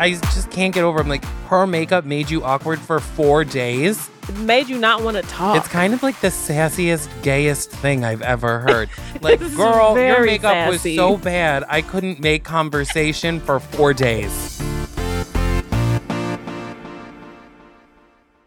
I just can't get over. I'm like, her makeup made you awkward for four days. It made you not want to talk. It's kind of like the sassiest, gayest thing I've ever heard. Like, girl, your makeup sassy. was so bad, I couldn't make conversation for four days.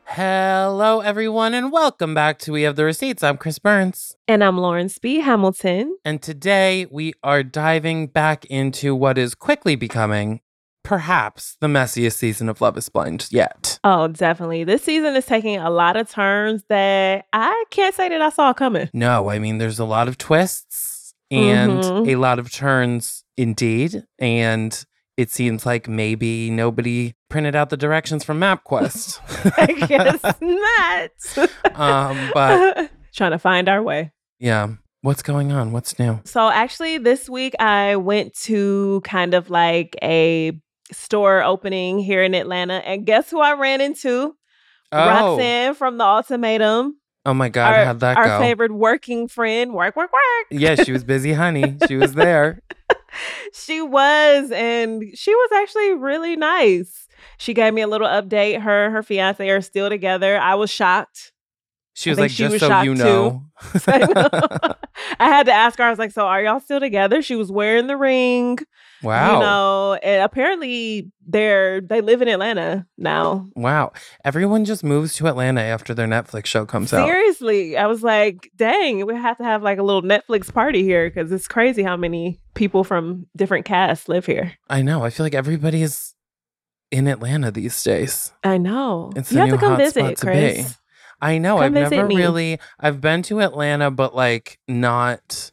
Hello, everyone, and welcome back to We Have the Receipts. I'm Chris Burns. and I'm Lauren Speed Hamilton. And today we are diving back into what is quickly becoming perhaps the messiest season of Love is Blind yet. Oh, definitely. This season is taking a lot of turns that I can't say that I saw coming. No, I mean, there's a lot of twists and Mhm. a lot of turns indeed. And it seems like maybe nobody printed out the directions from MapQuest. I guess not. um, but Trying to find our way. yeah, what's going on? What's new? So actually, this week I went to kind of like a store opening here in Atlanta, and guess who I ran into? Oh, Roxanne from the Ultimatum. oh my God, our, how'd that our go? favorite working friend. Work, work, work. yeah, she was busy, honey. She was there. she was, and she was actually really nice. She gave me a little update. Her her fiance are still together. I was shocked. She was like, she just was so you know. I, had to ask her. I was like, "So are y'all still together?" She was wearing the ring. wow. You know, and apparently they're they live in Atlanta now. Wow. Everyone just moves to Atlanta after their Netflix show comes out. Seriously, I was like, "Dang, we have to have like a little Netflix party here because it's crazy how many people from different casts live here." I know. I feel like everybody's in Atlanta these days. I know. It's you have to come visit, Chris. be. I know. Come I've never me. really I've been to Atlanta, but like not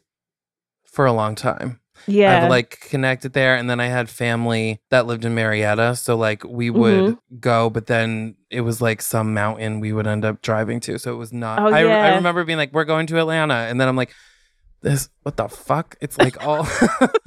for a long time. Yeah, I've like connected there and then I had family that lived in Marietta. So like we would Mm-hmm. go, but then it was like some mountain we would end up driving to. So it was not Oh, I, I remember being like, We're going to Atlanta. And then I'm like, this what the fuck? It's like all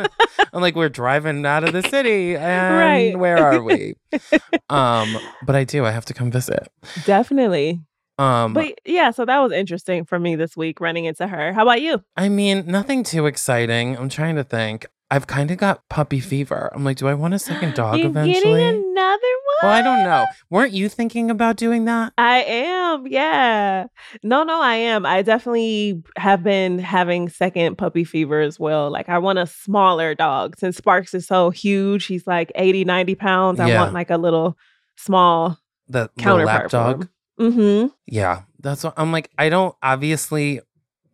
I'm like, we're driving out of the city and Right. where are we? um, but I do, I have to come visit. definitely. Um But yeah, so that was interesting for me this week running into her. How about you? I mean, nothing too exciting. I'm trying to think. I've kind of got puppy fever. I'm like, do I want a second dog you eventually? getting another one? well, I don't know. Weren't you thinking about doing that? I am, yeah. No, no, I am. I definitely have been having second puppy fever as well. Like, I want a smaller dog. Since Sparks is so huge, he's like 80, 90 pounds. I Yeah. want like a little small That counterpart lap dog. Mm-hmm. Yeah, that's what I'm like. I don't obviously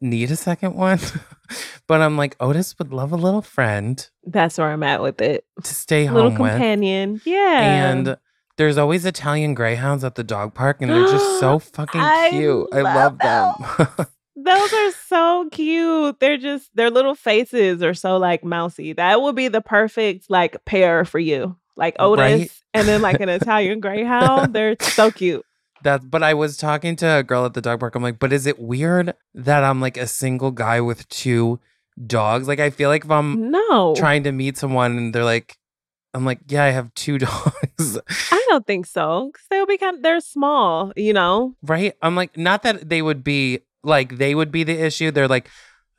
need a second one, but I'm like Otis would love a little friend That's where I'm at with it. to stay home. Little companion. Yeah. And there's always Italian greyhounds at the dog park, and they're just so fucking cute. I love love them. Those are so cute. They're just their little faces are so like mousy. That would be the perfect like pair for you. Like Otis Right? and then like an Italian greyhound. They're so cute. That, but I was talking to a girl at the dog park. I'm like, but is it weird that I'm like a single guy with two dogs? Like, I feel like if I'm No. trying to meet someone and they're like, I'm like, yeah, I have two dogs, I don't think so. Cause they'll be kind of, they're small, you know? right? I'm like, not that they would be like they would be the issue. They're like,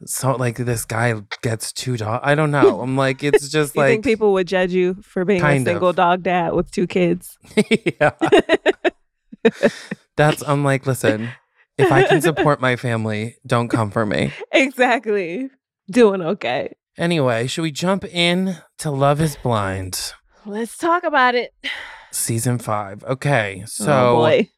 so like this guy gets two dogs. I don't know. I'm like, it's just You like, think people would judge you for being a Kind of. single dog dad with two kids? yeah. That's I'm like, listen, if I can support my family, don't come for me. exactly. Doing okay. Anyway, should we jump in to Love is Blind, Let's talk about it. season five? Okay, oh so boy.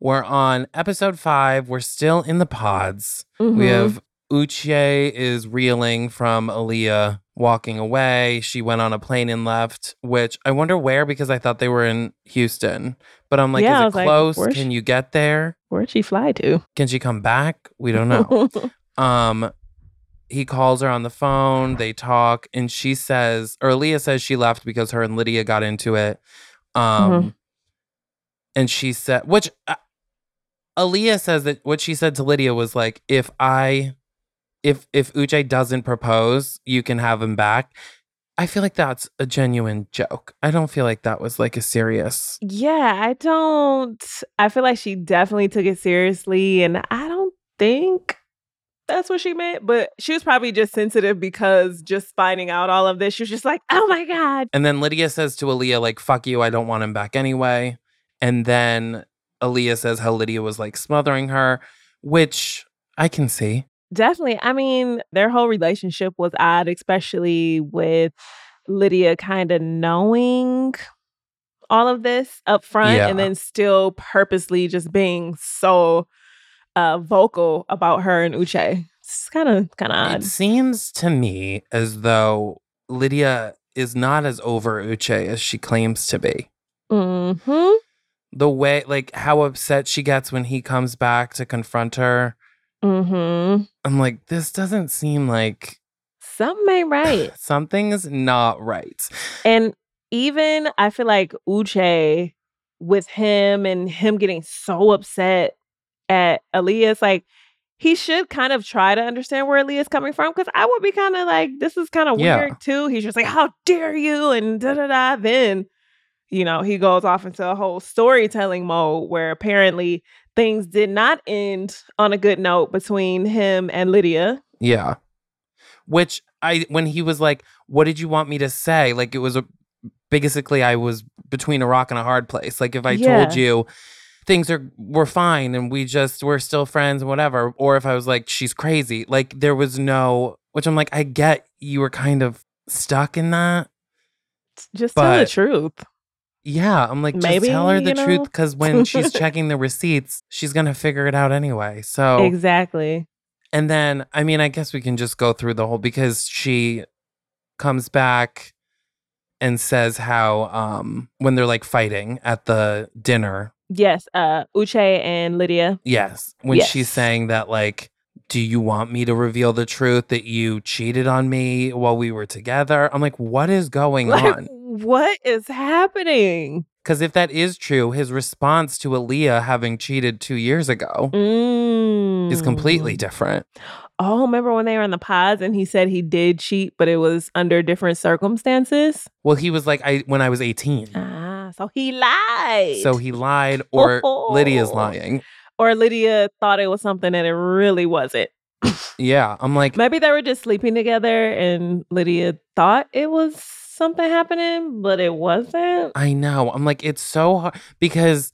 we're on episode five. We're still in the pods. We Mhm. have Uche is reeling from Aaliyah walking away. She went on a plane and left, which I wonder where because I thought they were in Houston. But I'm like, Yeah, is it close? where's Can she- you get there? Where'd she fly to? Can she come back? We don't know. um he calls her on the phone, they talk, and she says, or Leah says she left because her and Lydia got into it. Um Mhm. and she said which uh, Aaliyah says that what she said to Lydia was like, if I if if Uche doesn't propose, you can have him back. I feel like that's a genuine joke. I don't feel like that was like a serious. Yeah, I don't. I feel like she definitely took it seriously, and I don't think that's what she meant. But she was probably just sensitive because just finding out all of this, she was just like, oh my God. And then Lydia says to Aaliyah, like, fuck you, I don't want him back anyway. And then Aaliyah says how Lydia was like smothering her, which I can see. Definitely. I mean, their whole relationship was odd, especially with Lydia kind of knowing all of this up front Yeah. and then still purposely just being so uh vocal about her and Uche. It's kind of kind of It seems to me as though Lydia is not as over Uche as she claims to be. Mhm. The way, like, how upset she gets when he comes back to confront her. Mhm. I'm like, this doesn't seem like Something ain't right. something's not right. And even I feel like Uche with him and him getting so upset at Aaliyah, it's like he should kind of try to understand where Aaliyah's coming from because I would be kind of like, this is kind of Yeah. weird too. He's just like, how dare you? And da da da. Then, you know, he goes off into a whole storytelling mode where apparently things did not end on a good note between him and Lydia. Yeah. Which I, when he was like, what did you want me to say? Like, it was a, basically, I was between a rock and a hard place. Like, if I Yeah. told you things are, were fine and we just, we're still friends and whatever, or if I was like, she's crazy, like, there was no, which I'm like, I get you were kind of stuck in that. Just tell the truth. Yeah, I'm like, just tell her the you truth because when she's checking the receipts, she's gonna figure it out anyway. So Exactly. And then, I mean, I guess we can just go through the whole because she comes back and says how um when they're like fighting at the dinner, Yes, uh Uche and Lydia. yes, when Yes. she's saying that like do you want me to reveal the truth that you cheated on me while we were together? I'm like, what is going Like, on? What is happening? Because if that is true, his response to Aaliyah having cheated two years ago is completely Mm. different. Oh, remember when they were in the pods and he said he did cheat, but it was under different circumstances? Well, he was like, I when I was 18. Ah, so he lied. So he lied, or Lydia's Oh. lying. or Lydia thought it was something that it really wasn't. Yeah, I'm like, Maybe they were just sleeping together and Lydia thought it was something happening, but it wasn't. I know. I'm like, it's so hard because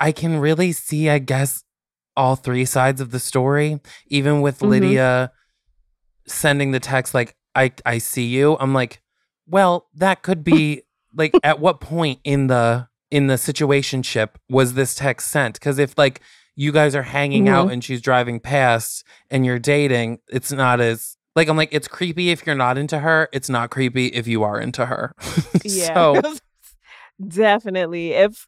I can really see, I guess, all three sides of the story. Even with Mhm. Lydia sending the text like, I I see you. I'm like, well, that could be like at what point in the in the situationship was this text sent? Because if like you guys are hanging out and she's driving past and you're dating, it's not as like I'm like, it's creepy if you're not into her. It's not creepy if you are into her. Yeah. so Definitely. If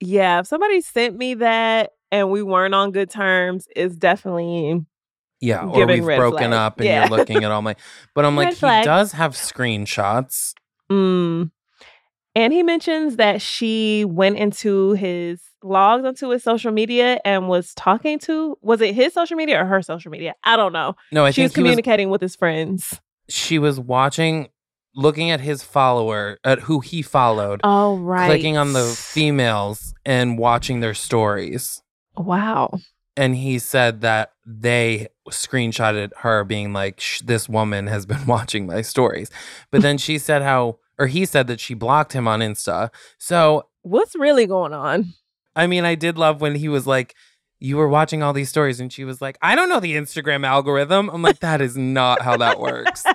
yeah, if somebody sent me that and we weren't on good terms, it's definitely Yeah, or we've broken flag. up and Yeah. you're looking at all my but I'm like he does have screenshots. mm. And he mentions that she went into his logs onto his social media and was talking to was it his social media or her social media? I don't know. No, I she was think was, communicating with his friends. she was watching looking at his follower at who he followed, Oh right. clicking on the females and watching their stories. Wow. And he said that they screenshotted her being like, This woman has been watching my stories. But then she said how, or he said that she blocked him on Insta. So What's really going on? I mean, I did love when he was like, You were watching all these stories, and she was like, I don't know the Instagram algorithm. I'm like, That is not how that works.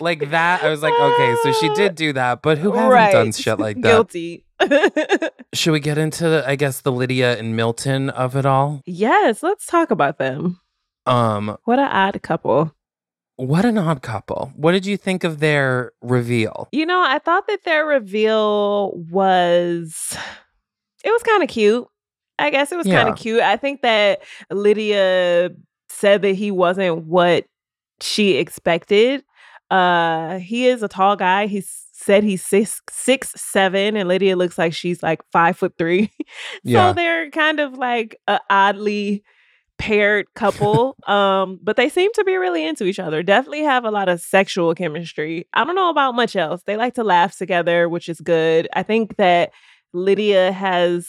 like that, I was like, Okay, so she did do that, but who hasn't done shit like that? Guilty. Should we get into, I guess, the Lydia and Milton of it all? yes, let's talk about them. Um, What an odd couple. What an odd couple. What did you think of their reveal? You know, I thought that their reveal was it was kind of cute. I guess it was kind of cute. I think that Lydia said that he wasn't what she expected. Uh he is a tall guy. He said he's six six seven, and Lydia looks like she's like five foot three. Yeah. so they're kind of like oddly paired couple. um, but they seem to be really into each other. Definitely have a lot of sexual chemistry. I don't know about much else. They like to laugh together, which is good. I think that Lydia has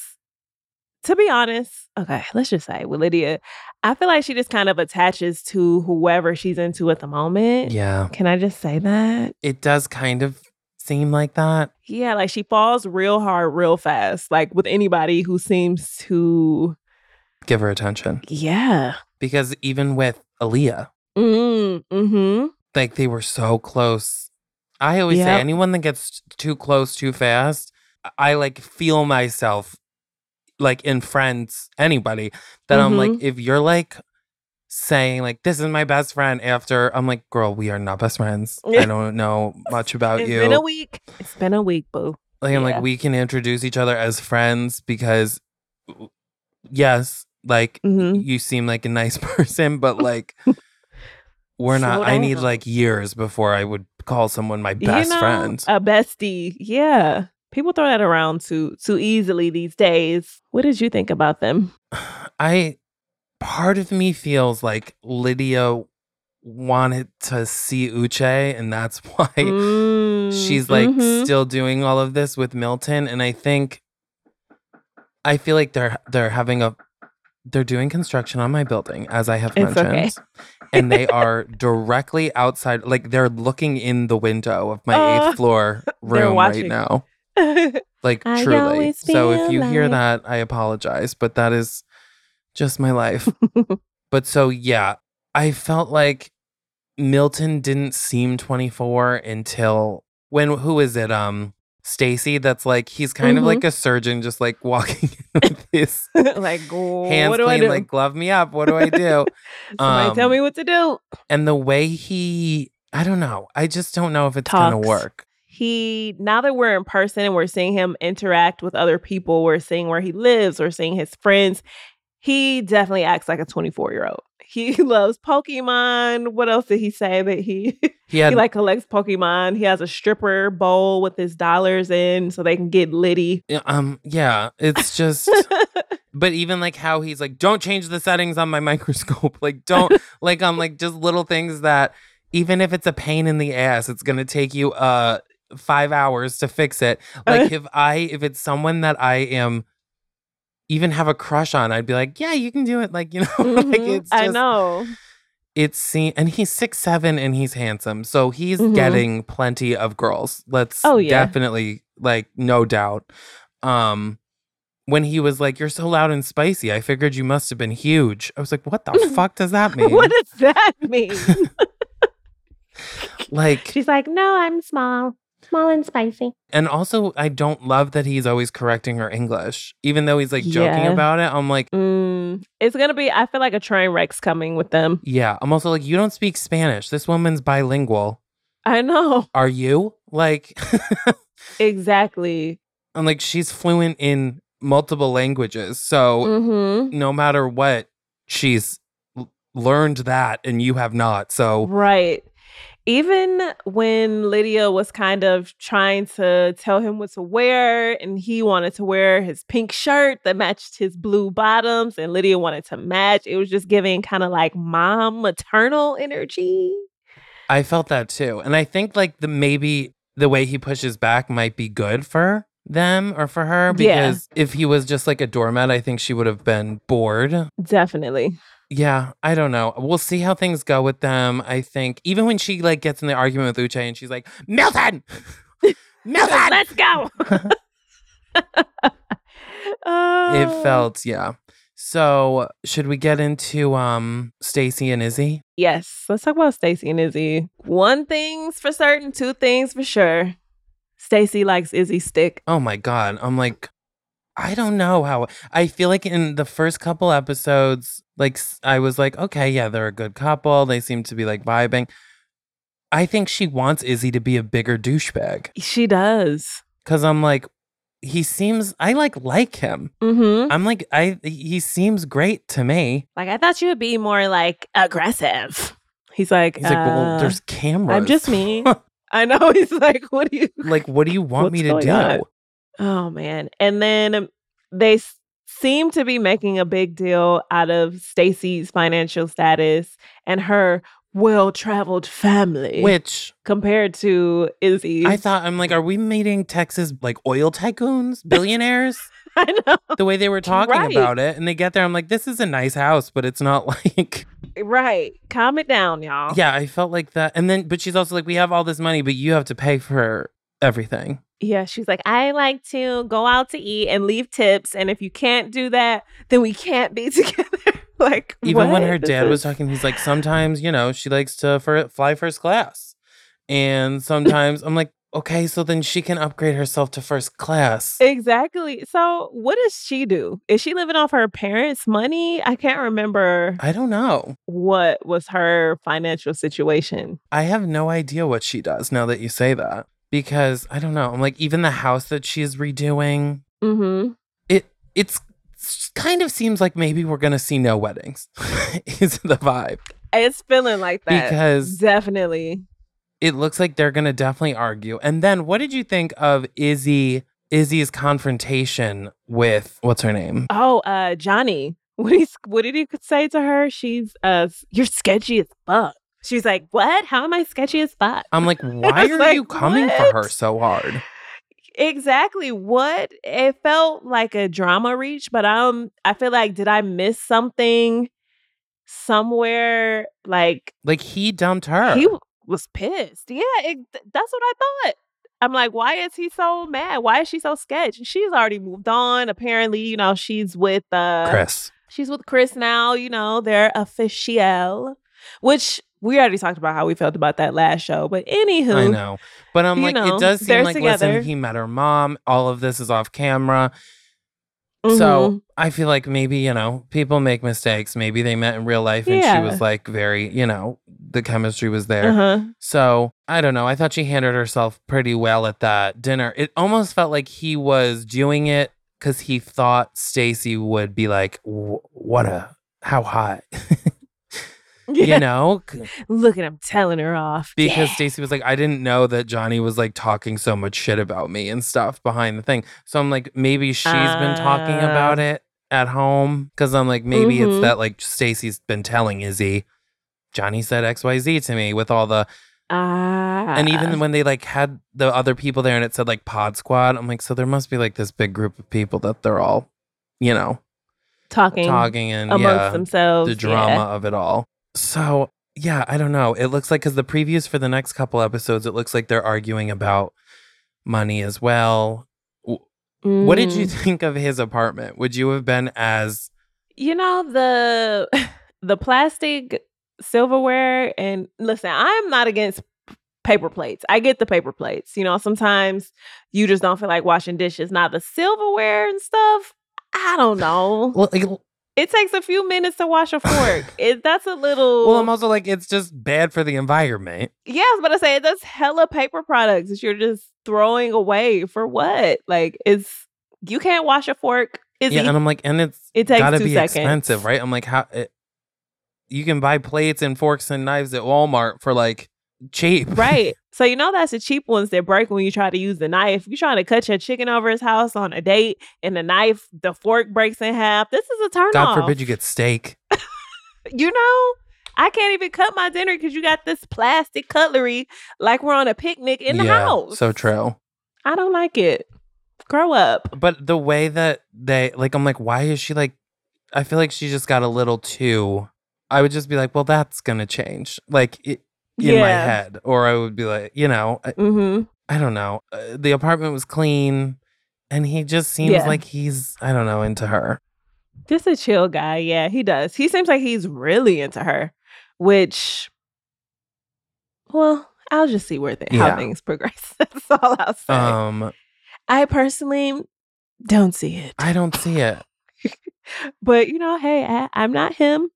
to be honest, okay, let's just say with Lydia, I feel like she just kind of attaches to whoever she's into at the moment. Yeah. Can I just say that? It does kind of seem like that. Yeah, like she falls real hard, real fast, like with anybody who seems to, Give her attention. yeah. Because even with Aaliyah, Mm, mm-hmm. like they were so close. I always say anyone that gets too close too fast, I like feel myself like in friends, anybody that I'm like, Mhm. if you're like saying like this is my best friend after I'm like, girl, we are not best friends. I don't know much about It's you. been a week. It's been a week, boo. like I'm yeah. like, we can introduce each other as friends because yes, like hmm you seem like a nice person, but like we're not I need like years before I would call someone my best you know, friend. A bestie. Yeah. People throw that around too too easily these days. What did you think about them? I part of me feels like Lydia wanted to see Uche and that's why Mm, she's like mhm. still doing all of this with Milton and I think I feel like they're they're having a they're doing construction on my building as I have It's okay. mentioned and they are directly outside like they're looking in the window of my Uh, 8th floor room right now. Like truly. so if you hear that I apologize but that is just my life. But so yeah I felt like Milton didn't seem 24 until when who is it? Um Stacy that's like he's kind of Mhm. like a surgeon just like walking in with his like, hands what do I do? like glove me up what do I do Somebody tell um, me what to do. and the way he I don't know I just don't know if it's going to work He now that we're in person and we're seeing him interact with other people, we're seeing where he lives, we're seeing his friends. He definitely acts like a 24 year old. He loves Pokemon. What else did he say that he he had he like collects Pokemon? He has a stripper bowl with his dollars in so they can get litty. Um yeah it's just but even like how he's like don't change the settings on my microscope like don't like um like just little things that even if it's a pain in the ass it's gonna take you uh five hours to fix it like if i if it's someone that i am even have a crush on i'd be like yeah you can do it like you know like Mhm. it's just I know. it's seen and he's six seven and he's handsome so he's Mhm. getting plenty of girls let's Oh, yeah. definitely like no doubt um when he was like you're so loud and spicy i figured you must have been huge i was like what the fuck does that mean what does that mean? like She's like, no, I'm small, small and spicy. and also i don't love that he's always correcting her english even though he's like joking Yeah. about it i'm like Mm, it's gonna be. I feel like a train wreck's coming with them. yeah i'm also like you don't speak spanish this woman's bilingual I know are you like exactly. I'm like, she's fluent in multiple languages. So hmm no matter what, she's learned that and you have not. So Right. Even when Lydia was kind of trying to tell him what to wear, and he wanted to wear his pink shirt that matched his blue bottoms, and Lydia wanted to match, it was just giving kind of like mom maternal energy. I felt that too. And I think like the maybe the way he pushes back might be good for them or for her Yeah. because if he was just like a doormat, I think she would have been bored. Definitely. Yeah, I don't know. We'll see how things go with them. I think even when she like gets in the argument with Uche and she's like, Milton! Milton! Let's go. it Oh. felt yeah so should we get into um stacy and izzy Yes, let's talk about Stacy and Izzy. One thing's for certain, two things for sure. Stacy likes Izzy stick. oh my god i'm like i don't know how i feel like in the first couple episodes like I was like okay yeah they're a good couple they seem to be like vibing i think she wants izzy to be a bigger douchebag She does. because i'm like he seems i like like him Mm-hmm. i'm like i he seems great to me Like I thought you would be more like aggressive. He's like, he's like well uh, there's cameras I'm just me. I know. He's like, what do you? like what do you want me to do on? Oh man! And then they seem to be making a big deal out of Stacy's financial status and her well-traveled family, which compared to Izzy. I thought I'm like, are we meeting Texas like oil tycoons, billionaires? I know. the way they were talking Right. about it. And they get there, I'm like, this is a nice house, but it's not like, Right. Calm it down, y'all. yeah, I felt like that. And then, but she's also like, we have all this money, but you have to pay for everything. Yeah, she's like, I like to go out to eat and leave tips. And if you can't do that, then we can't be together. like, Even when her dad was talking, he's like, sometimes, you know, she likes to for, fly first class. And sometimes I'm like, okay, so then she can upgrade herself to first class. Exactly. So, what does she do? Is she living off her parents' money? I can't remember I don't know. what was her financial situation. I have no idea what she does now that you say that. Because I don't know. I'm like, even the house that she's redoing, Mm-hmm. it it's kind of seems like maybe we're gonna see no weddings. is the vibe. It's feeling like that. Because Definitely. it looks like they're gonna definitely argue. And then what did you think of Izzy Izzy's confrontation with what's her name? Oh, uh, Johnie. What he what did he say to her? She's uh, you're sketchy as fuck. She's like, what? How am I sketchy as fuck? I'm like, why are like, you coming for her so hard? Exactly. What? It felt like a drama reach, but um, I feel like did I miss something somewhere? Like Like he dumped her. he was pissed. Yeah, it, that's what I thought. I'm like, why is he so mad? Why is she so sketch? She's already moved on. Apparently, you know, she's with uh Chris. she's with Chris now, you know, they're official. Which we already talked about how we felt about that last show. But anywho, I know. But I'm like, know, it does seem like, together. listen, he met her mom. All of this is off camera. mhm. So I feel like maybe, you know, people make mistakes. Maybe they met in real life and she was like very, you know, the chemistry was there. uh-huh. So I don't know. I thought she handled herself pretty well at that dinner. It almost felt like he was doing it because he thought Stacy would be like, what a, how hot. Yeah. you know? Look at him telling her off. Because Yeah. Stacy was like, I didn't know that Johnie was like talking so much shit about me and stuff behind the thing. So I'm like, maybe she's been talking about it at home. Cause I'm like, maybe Mhm. it's that like Stacy's been telling Izzy, Johnie said XYZ to me with all the Ah. and even when they like had the other people there and it said like pod squad, I'm like, so there must be like this big group of people that they're all, you know, talking, talking and amongst yeah, themselves. the drama Yeah. of it all. So yeah, I don't know. It looks like because the previews for the next couple episodes, it looks like they're arguing about money as well. What did you Mm. think of his apartment? Would you have been as You know the the plastic silverware and listen, I'm not against paper plates. I get the paper plates. You know, sometimes you just don't feel like washing dishes. Now the silverware and stuff, I don't know. well? It takes a few minutes to wash a fork. it that's a little well, I'm also like it's just bad for the environment. Yes, but I say that's hella paper products that you're just throwing away for what? Like it's you can't wash a fork. Is yeah, and I'm like, and it's It takes gotta two be seconds. expensive, right? I'm like, how it, you can buy plates and forks and knives at Walmart for like cheap, right. So you know that's the cheap ones that break when you try to use the knife. You're trying to cut your chicken over his house on a date, and the knife, the fork breaks in half. This is a turn God off. forbid you get steak. You know, I can't even cut my dinner because you got this plastic cutlery like we're on a picnic in the yeah, house. so true. I don't like it. Grow up. But the way that they like, I'm like, why is she like? I feel like she just got a little too. I would just be like, well, that's gonna change, like it, in my head, or I would be like, you know, I, Mm-hmm. I don't know. Uh, the apartment was clean, and he just seems Yeah. like he's, I don't know, into her. Just a chill guy. Yeah, he does. He seems like he's really into her, which, well, I'll just see where the, Yeah. how things progress. That's all I'll say. Um, I personally don't see it, I don't see it. but you know, hey, I, I'm not him.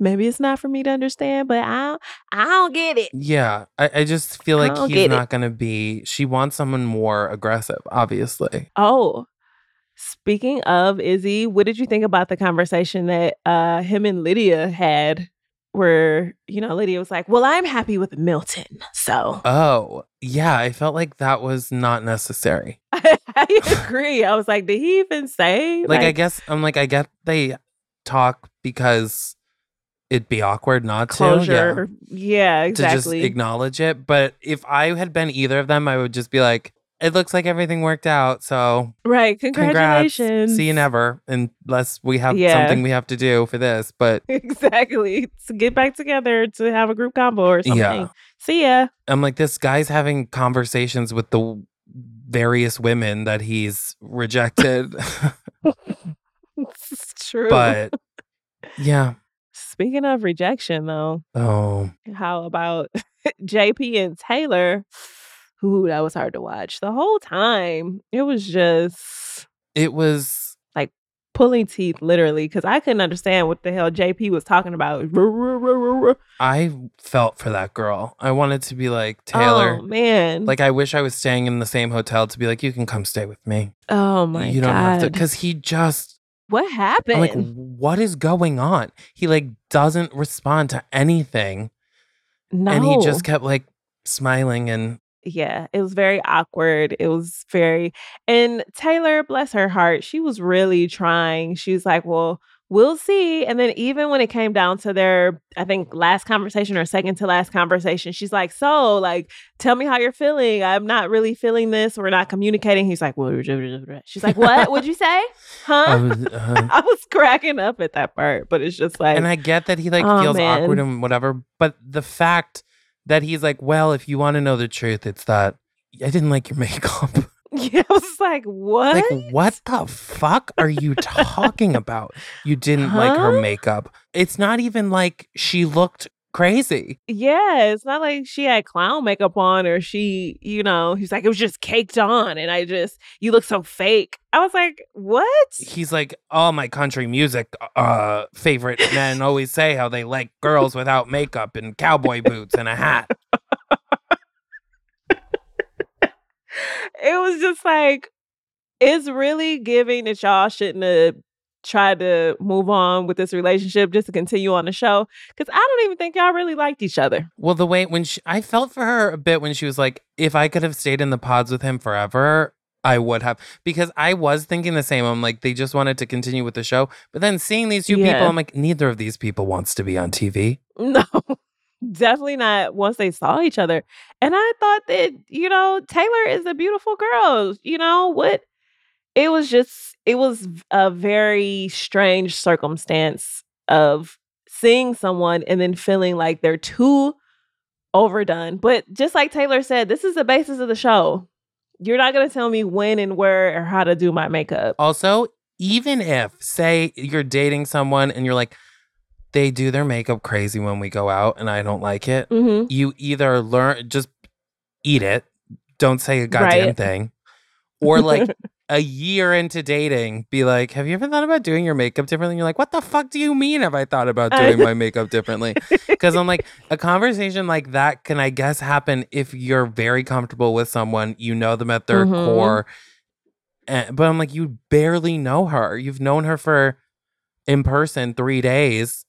Maybe it's not for me to understand, but I don't, I don't get it. Yeah, I, I just feel like he's not gonna be. She wants someone more aggressive, obviously. Oh, speaking of Izzy, what did you think about the conversation that uh him and Lydia had? Where you know Lydia was like, "Well, I'm happy with Milton, so." Oh, yeah, I felt like that was not necessary. I agree. I was like, did he even say? Like, I guess I'm like, I guess they talk because it'd be awkward not to. Yeah. closure. Yeah, To just exactly. acknowledge it. But if I had been either of them, I would just be like, it looks like everything worked out. So Right. congrats. Congratulations. See you never, unless we have Yeah. something we have to do for this. But exactly. To get back together to have a group combo or something. Yeah. See ya. I'm like, this guy's having conversations with the various women that he's rejected. It's true. but yeah. Speaking of rejection though, Oh, how about JP and Taylor? Ooh, that was hard to watch. The whole time. It was just it was like pulling teeth literally because I couldn't understand what the hell JP was talking about. I felt for that girl. I wanted to be like Taylor. Oh man. Like I wish I was staying in the same hotel to be like, you can come stay with me. oh my you don't god. have to because he just what happened? I'm like, what is going on? He like doesn't respond to anything. no. And he just kept like smiling and yeah, it was very awkward. It was very, and Taylor, bless her heart, she was really trying. She was like, well, we'll see. And then even when it came down to their, I think, last conversation or second to last conversation, she's like, so, like, tell me how you're feeling. I'm not really feeling this. We're not communicating. He's like, well, she's like, what would you say? Huh? I was, uh, I was cracking up at that part, but it's just like, and I get that he like Oh, feels man. awkward and whatever, but the fact that he's like, well, if you want to know the truth, it's that I didn't like your makeup. yeah, I was like, what? Like, what the fuck are you talking about? You didn't like her makeup. It's not even like she looked crazy. Yeah, it's not like she had clown makeup on or she, you know, he's like, it was just caked on. And I just, you look so fake. I was like, what? He's like, all my country music uh favorite men always say how they like girls without makeup and cowboy boots and a hat. It was just like, it's really giving that y'all shouldn't have tried to move on with this relationship just to continue on the show. Cause I don't even think y'all really liked each other. Well, the way when she, I felt for her a bit when she was like, if I could have stayed in the pods with him forever, I would have. Because I was thinking the same. I'm like, they just wanted to continue with the show. But then seeing these two Yeah. people, I'm like, neither of these people wants to be on TV. No, definitely not once they saw each other. And I thought that, you know, Taylor is a beautiful girl. You know, what? It was just, it was a very strange circumstance of seeing someone and then feeling like they're too overdone. But just like Taylor said, this is the basis of the show. You're not going to tell me when and where or how to do my makeup. Also, even if, say, you're dating someone and you're like, they do their makeup crazy when we go out and I don't like it, hmm you either learn, just eat it, don't say a goddamn Right. thing, or like a year into dating, be like, have you ever thought about doing your makeup differently? And you're like, what the fuck do you mean have I thought about doing my makeup differently? Because I'm like, a conversation like that can, I guess, happen if you're very comfortable with someone, you know them at their Mhm. core. And, but I'm like, you barely know her. You've known her for in person three days.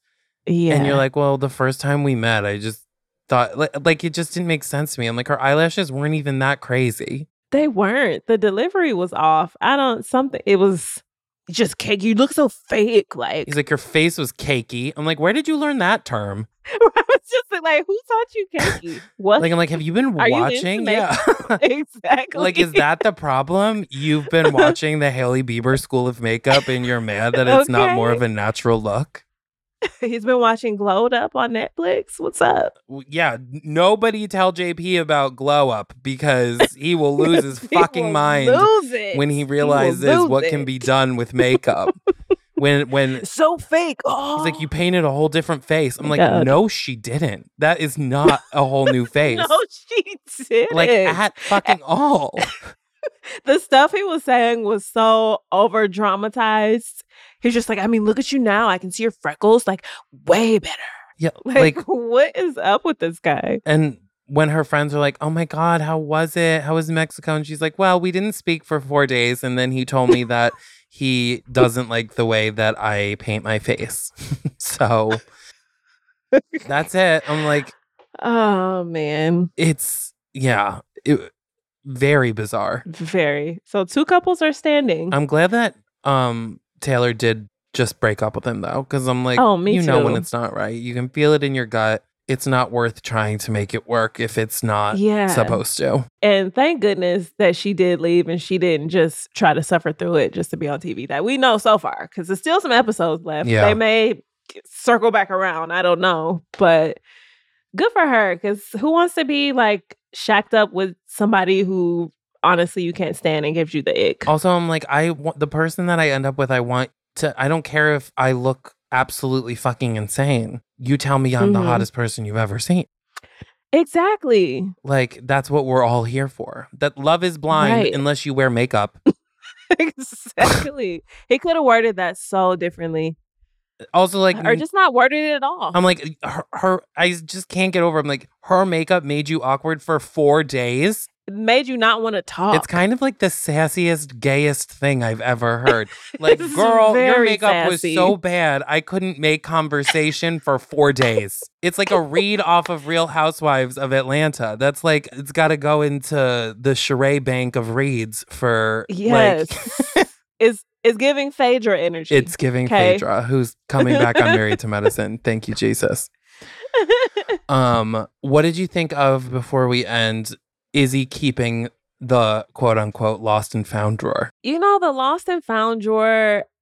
Yeah. And you're like, well, the first time we met, I just thought, like, like it just didn't make sense to me. I'm like, her eyelashes weren't even that crazy. They weren't. The delivery was off. I don't something. It was just cake. You look so fake. Like He's like, your face was cakey. I'm like, where did you learn that term? I was just like, who taught you cakey? What? Like, I'm like, have you been Are watching? makeup? yeah. exactly. like, is that the problem? You've been watching the Hailey Bieber School of Makeup and you're mad that it's not more of a natural look? He's been watching Glowed Up on Netflix. What's up? Yeah, nobody tell JP about glow up because he will lose his fucking will mind Lose it. when he will realizes lose what can be done with makeup. when when So fake. Oh, he's like, you oh. painted a whole different face. I'm oh like, God. no, she didn't. That is not a whole new face. No, she did. like at fucking all. the stuff he was saying was so over dramatized. He's just like, I mean, look at you now. I can see your freckles like way better. Yeah, Like, like what is up with this guy? and when her friends are like, "Oh my god, how was it? How was Mexico?" and she's like, "Well, we didn't speak for 4 days and then he told me that he doesn't like the way that I paint my face." so that's it. I'm like, Oh man, it's yeah, it, very bizarre. very. So two couples are standing. I'm glad that um Taylor did just break up with him though, because I'm like, Oh, me you know when it's not right. You can feel it in your gut. it's not worth trying to make it work if it's not Yeah. supposed to. And thank goodness that she did leave and she didn't just try to suffer through it just to be on TV. That we know so far, because there's still some episodes left. Yeah. They may circle back around. I don't know. But good for her, because who wants to be like shacked up with somebody who honestly you can't stand and gives you the ick? Also, I'm like, I want the person that I end up with, I want to, I don't care if I look absolutely fucking insane. You tell me I'm the Mhm. hottest person you've ever seen. Exactly. Like, that's what we're all here for. That love is blind Right. unless you wear makeup. exactly. he could have worded that so differently. Also, like, or just not worded it at all. I'm like, her, her, I just can't get over. I'm like, her makeup made you awkward for four days. Made you not want to talk. It's kind of like the sassiest, gayest thing I've ever heard. Like, girl, your makeup sassy. was so bad, I couldn't make conversation for four days. It's like a read off of Real Housewives of Atlanta. That's like, it's got to go into the charade bank of reads for, Yes. like, It's it's giving Phaedra energy. it's giving. Phaedra, who's coming back on Married to Medicine. Thank you, Jesus. Um, what did you think of before we end? Izzy keeping the quote unquote lost and found drawer? you know, the lost and found drawer.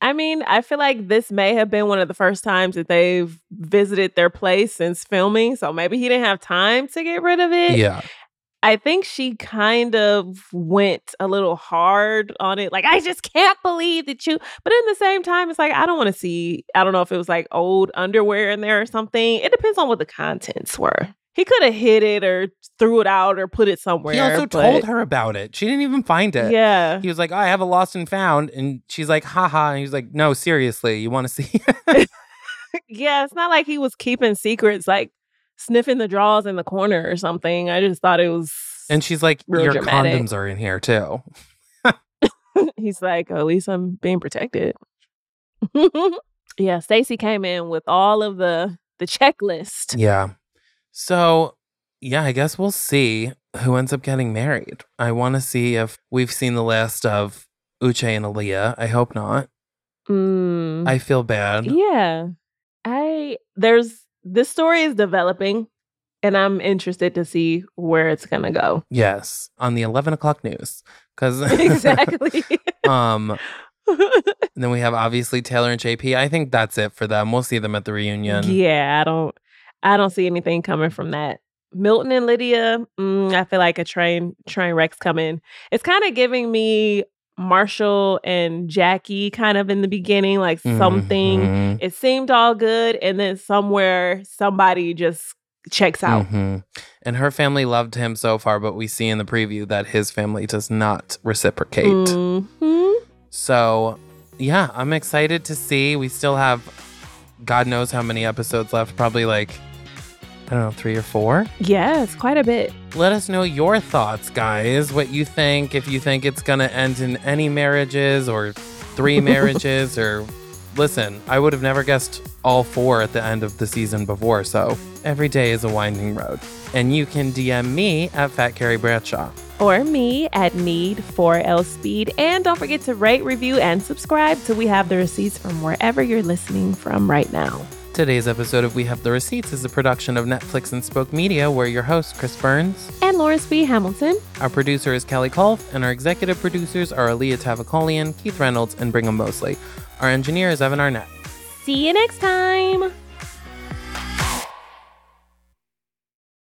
I mean, I feel like this may have been one of the first times that they've visited their place since filming. So maybe he didn't have time to get rid of it. Yeah. I think she kind of went a little hard on it. Like, I just can't believe that you. But in the same time, it's like, I don't want to see, I don't know if it was like old underwear in there or something. It depends on what the contents were. He could have hid it or threw it out or put it somewhere. He also but- told her about it. She didn't even find it. Yeah. He was like, oh, I have a lost and found. And she's like, haha. And he's like, no, seriously, you want to see? yeah. It's not like he was keeping secrets, like sniffing the drawers in the corner or something. I just thought it was. and she's like, your dramatic. condoms are in here too. he's like, at least I'm being protected. yeah, Stacy came in with all of the the checklist. Yeah. So, yeah, I guess we'll see who ends up getting married. I want to see if we've seen the last of Uche and Aaliyah. I hope not. Mm, I feel bad. yeah, I there's this story is developing, and I'm interested to see where it's gonna go. Yes, on the 11 o'clock news. Because exactly. um, and then we have obviously Taylor and JP. I think that's it for them. We'll see them at the reunion. yeah, I don't, I don't see anything coming from that. Milton and Lydia, mm, I feel like a train train wreck's coming. It's kind of giving me Marshall and Jackie kind of in the beginning, like something. Mhm, It seemed all good, and then somewhere somebody just checks out. mhm. And her family loved him so far, but we see in the preview that his family does not reciprocate. Mhm. So, yeah, I'm excited to see. We still have God knows how many episodes left, probably like, I don't know, three or four. Yes, quite a bit. Let us know your thoughts, guys. What you think, if you think it's going to end in any marriages or three marriages, or listen, I would have never guessed all four at the end of the season before. So, every day is a winding road. And you can DM me at Fat Carrie Bradshaw. Or me at Need 4L Speed. And don't forget to rate, review, and subscribe till we have the receipts from wherever you're listening from right now. Today's episode of We Have the Receipts is a production of Netflix and Spoke Media. We're your hosts, Chris Burns. And Lauren Speed Hamilton. Our producer is Kelly Kolf, and our executive producers are Alia Tavakolian, Keith Reynolds, and Brigham Mosley. Our engineer is Evan Arnett. See you next time.